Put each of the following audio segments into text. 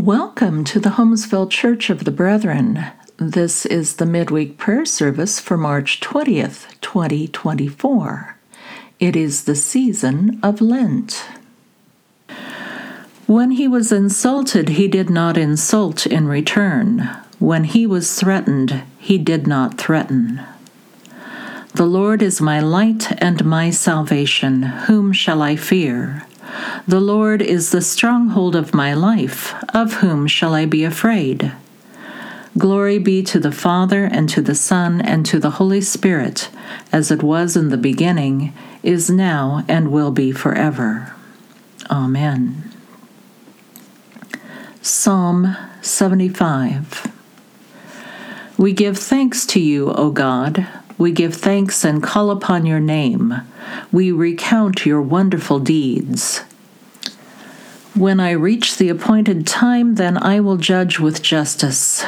Welcome to the Holmesville Church of the Brethren. This is the midweek prayer service for March 20th, 2024. It is the season of Lent. When he was insulted, he did not insult in return. When he was threatened, he did not threaten. The Lord is my light and my salvation. Whom shall I fear? The Lord is the stronghold of my life. Of whom shall I be afraid? Glory be to the Father, and to the Son, and to the Holy Spirit, as it was in the beginning, is now, and will be forever. Amen. Psalm 75 We give thanks to you, O God. We give thanks and call upon your name. We recount your wonderful deeds. When I reach the appointed time, then I will judge with justice.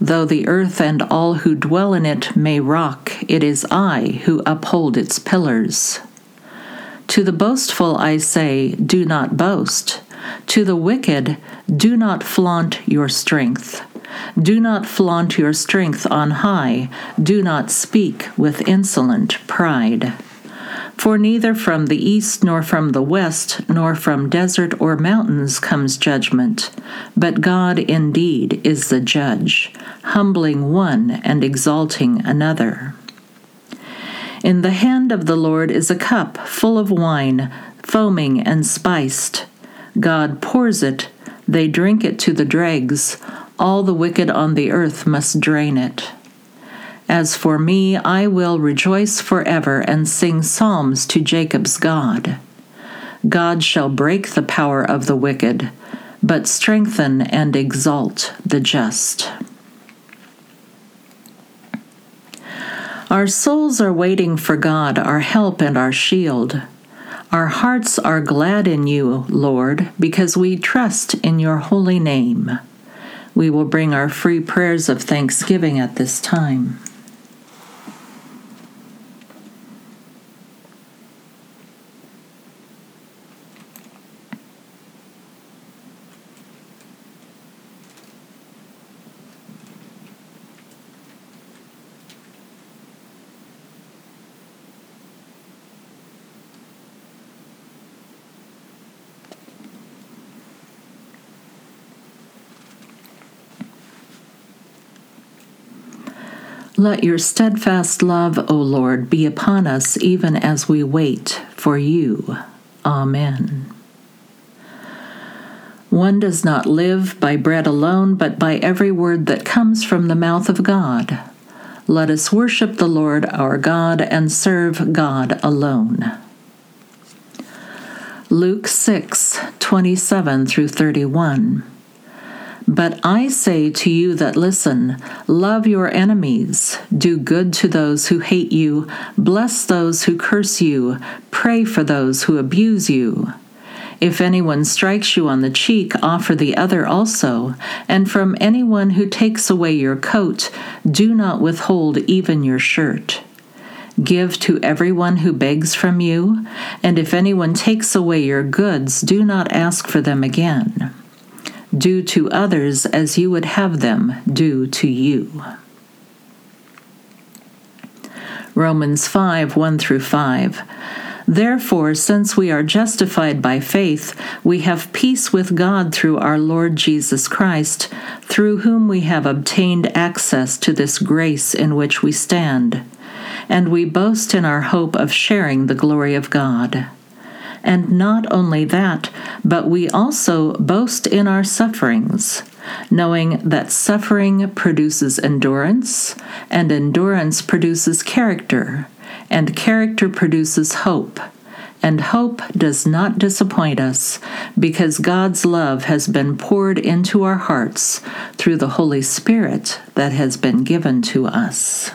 Though the earth and all who dwell in it may rock, it is I who uphold its pillars. To the boastful I say, Do not boast. To the wicked, Do not flaunt your strength. Do not flaunt your strength on high. Do not speak with insolent pride. For neither from the east, nor from the west, nor from desert or mountains comes judgment, but God indeed is the judge, humbling one and exalting another. In the hand of the Lord is a cup full of wine, foaming and spiced. God pours it, they drink it to the dregs. All the wicked on the earth must drain it. As for me, I will rejoice forever and sing psalms to Jacob's God. God shall break the power of the wicked, but strengthen and exalt the just. Our souls are waiting for God, our help and our shield. Our hearts are glad in you, Lord, because we trust in your holy name. We will bring our free prayers of thanksgiving at this time. Let your steadfast love, O Lord, be upon us even as we wait for you. Amen. One does not live by bread alone, but by every word that comes from the mouth of God. Let us worship the Lord our God and serve God alone. Luke 6 27 through 31. But I say to you that listen, love your enemies, do good to those who hate you, bless those who curse you, pray for those who abuse you. If anyone strikes you on the cheek, offer the other also, and from anyone who takes away your coat, do not withhold even your shirt. Give to everyone who begs from you, and if anyone takes away your goods, do not ask for them again. Do to others as you would have them do to you. Romans 5 1 through 5. Therefore, since we are justified by faith, we have peace with God through our Lord Jesus Christ, through whom we have obtained access to this grace in which we stand. And we boast in our hope of sharing the glory of God. And not only that, but we also boast in our sufferings, knowing that suffering produces endurance, and endurance produces character, and character produces hope. And hope does not disappoint us, because God's love has been poured into our hearts through the Holy Spirit that has been given to us.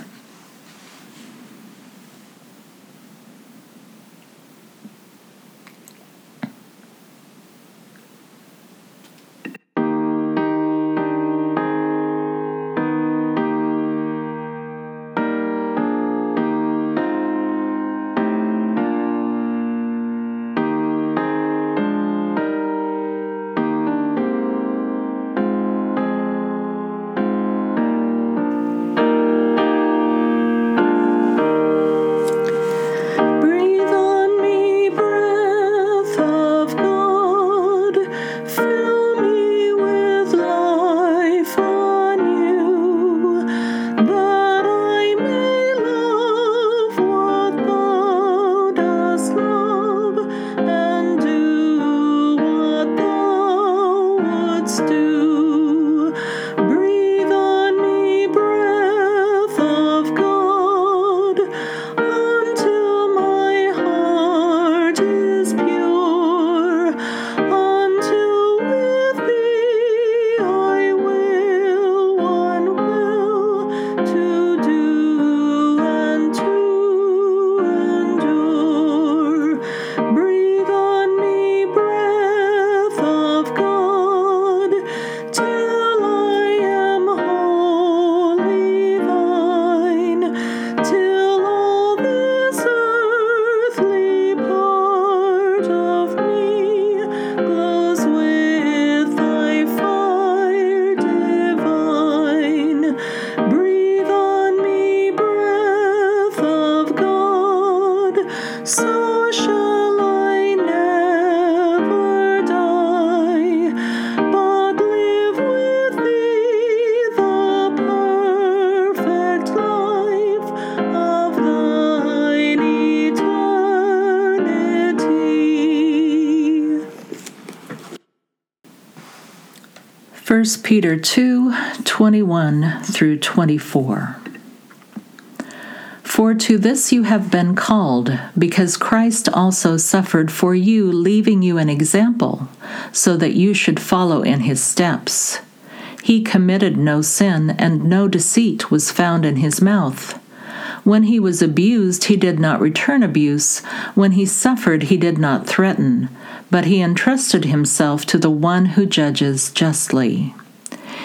Peter 2 21 through 24. For to this you have been called, because Christ also suffered for you, leaving you an example, so that you should follow in his steps. He committed no sin, and no deceit was found in his mouth. When he was abused, he did not return abuse. When he suffered, he did not threaten but he entrusted himself to the one who judges justly.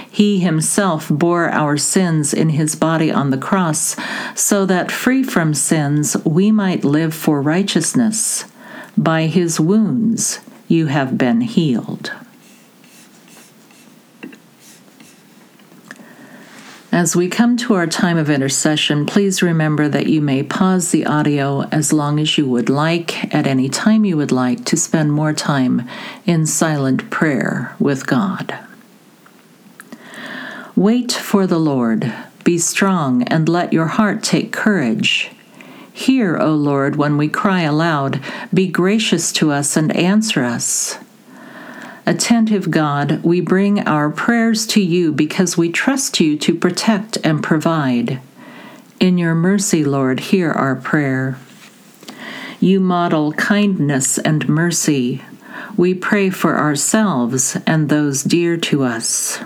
He himself bore our sins in his body on the cross, so that free from sins we might live for righteousness. By his wounds you have been healed. As we come to our time of intercession, please remember that you may pause the audio as long as you would like, at any time you would like, to spend more time in silent prayer with God. Wait for the Lord. Be strong and let your heart take courage. Hear, O Lord, when we cry aloud. Be gracious to us and answer us. Attentive God, we bring our prayers to you because we trust you to protect and provide. In your mercy, Lord, hear our prayer. You model kindness and mercy. We pray for ourselves and those dear to us.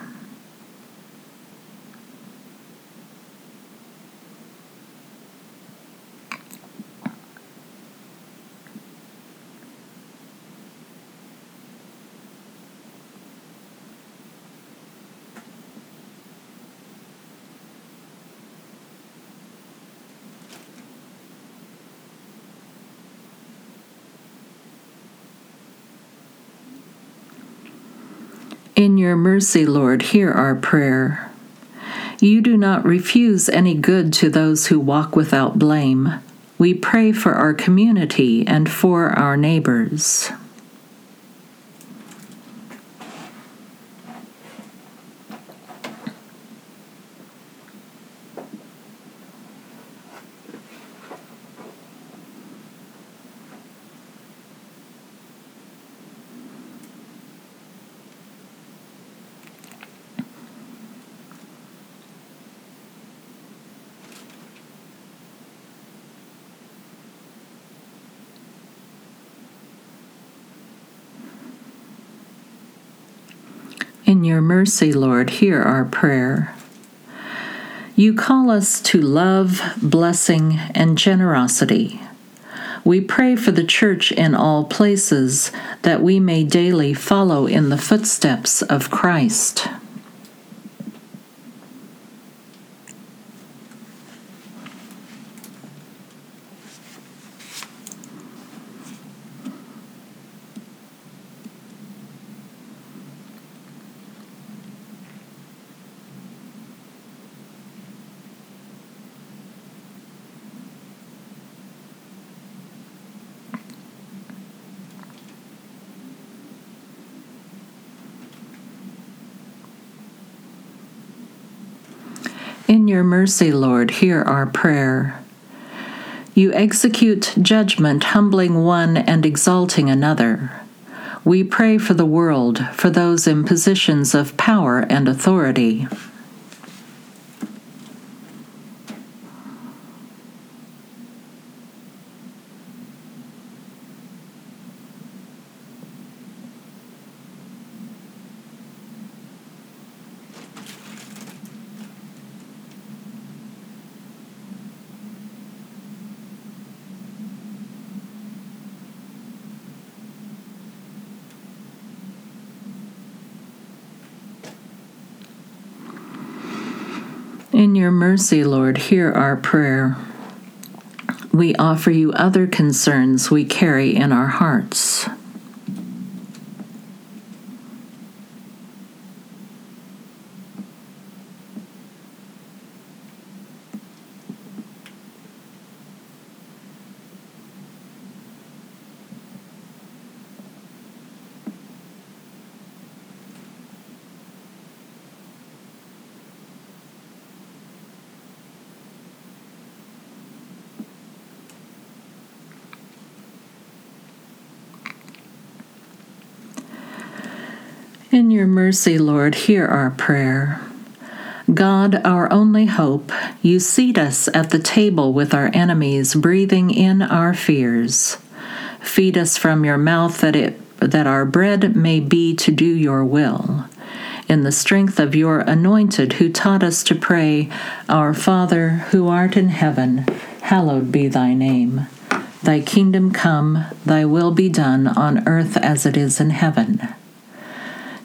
In your mercy, Lord, hear our prayer. You do not refuse any good to those who walk without blame. We pray for our community and for our neighbors. In your mercy, Lord, hear our prayer. You call us to love, blessing, and generosity. We pray for the church in all places that we may daily follow in the footsteps of Christ. In your mercy, Lord, hear our prayer. You execute judgment, humbling one and exalting another. We pray for the world, for those in positions of power and authority. In your mercy, Lord, hear our prayer. We offer you other concerns we carry in our hearts. In your mercy, Lord, hear our prayer. God, our only hope, you seat us at the table with our enemies, breathing in our fears. Feed us from your mouth that it that our bread may be to do your will. In the strength of your anointed who taught us to pray, Our Father, who art in heaven, hallowed be thy name. Thy kingdom come, thy will be done on earth as it is in heaven.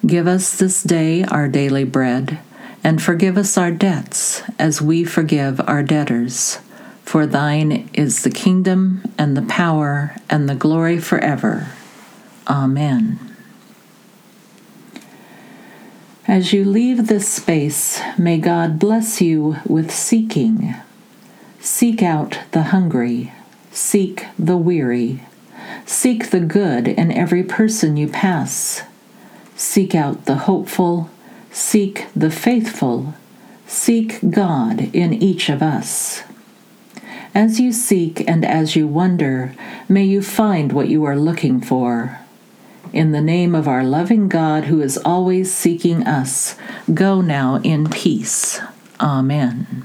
Give us this day our daily bread, and forgive us our debts as we forgive our debtors. For thine is the kingdom, and the power, and the glory forever. Amen. As you leave this space, may God bless you with seeking. Seek out the hungry, seek the weary, seek the good in every person you pass Seek out the hopeful, seek the faithful, seek God in each of us. As you seek and as you wonder, may you find what you are looking for. In the name of our loving God who is always seeking us, go now in peace. Amen.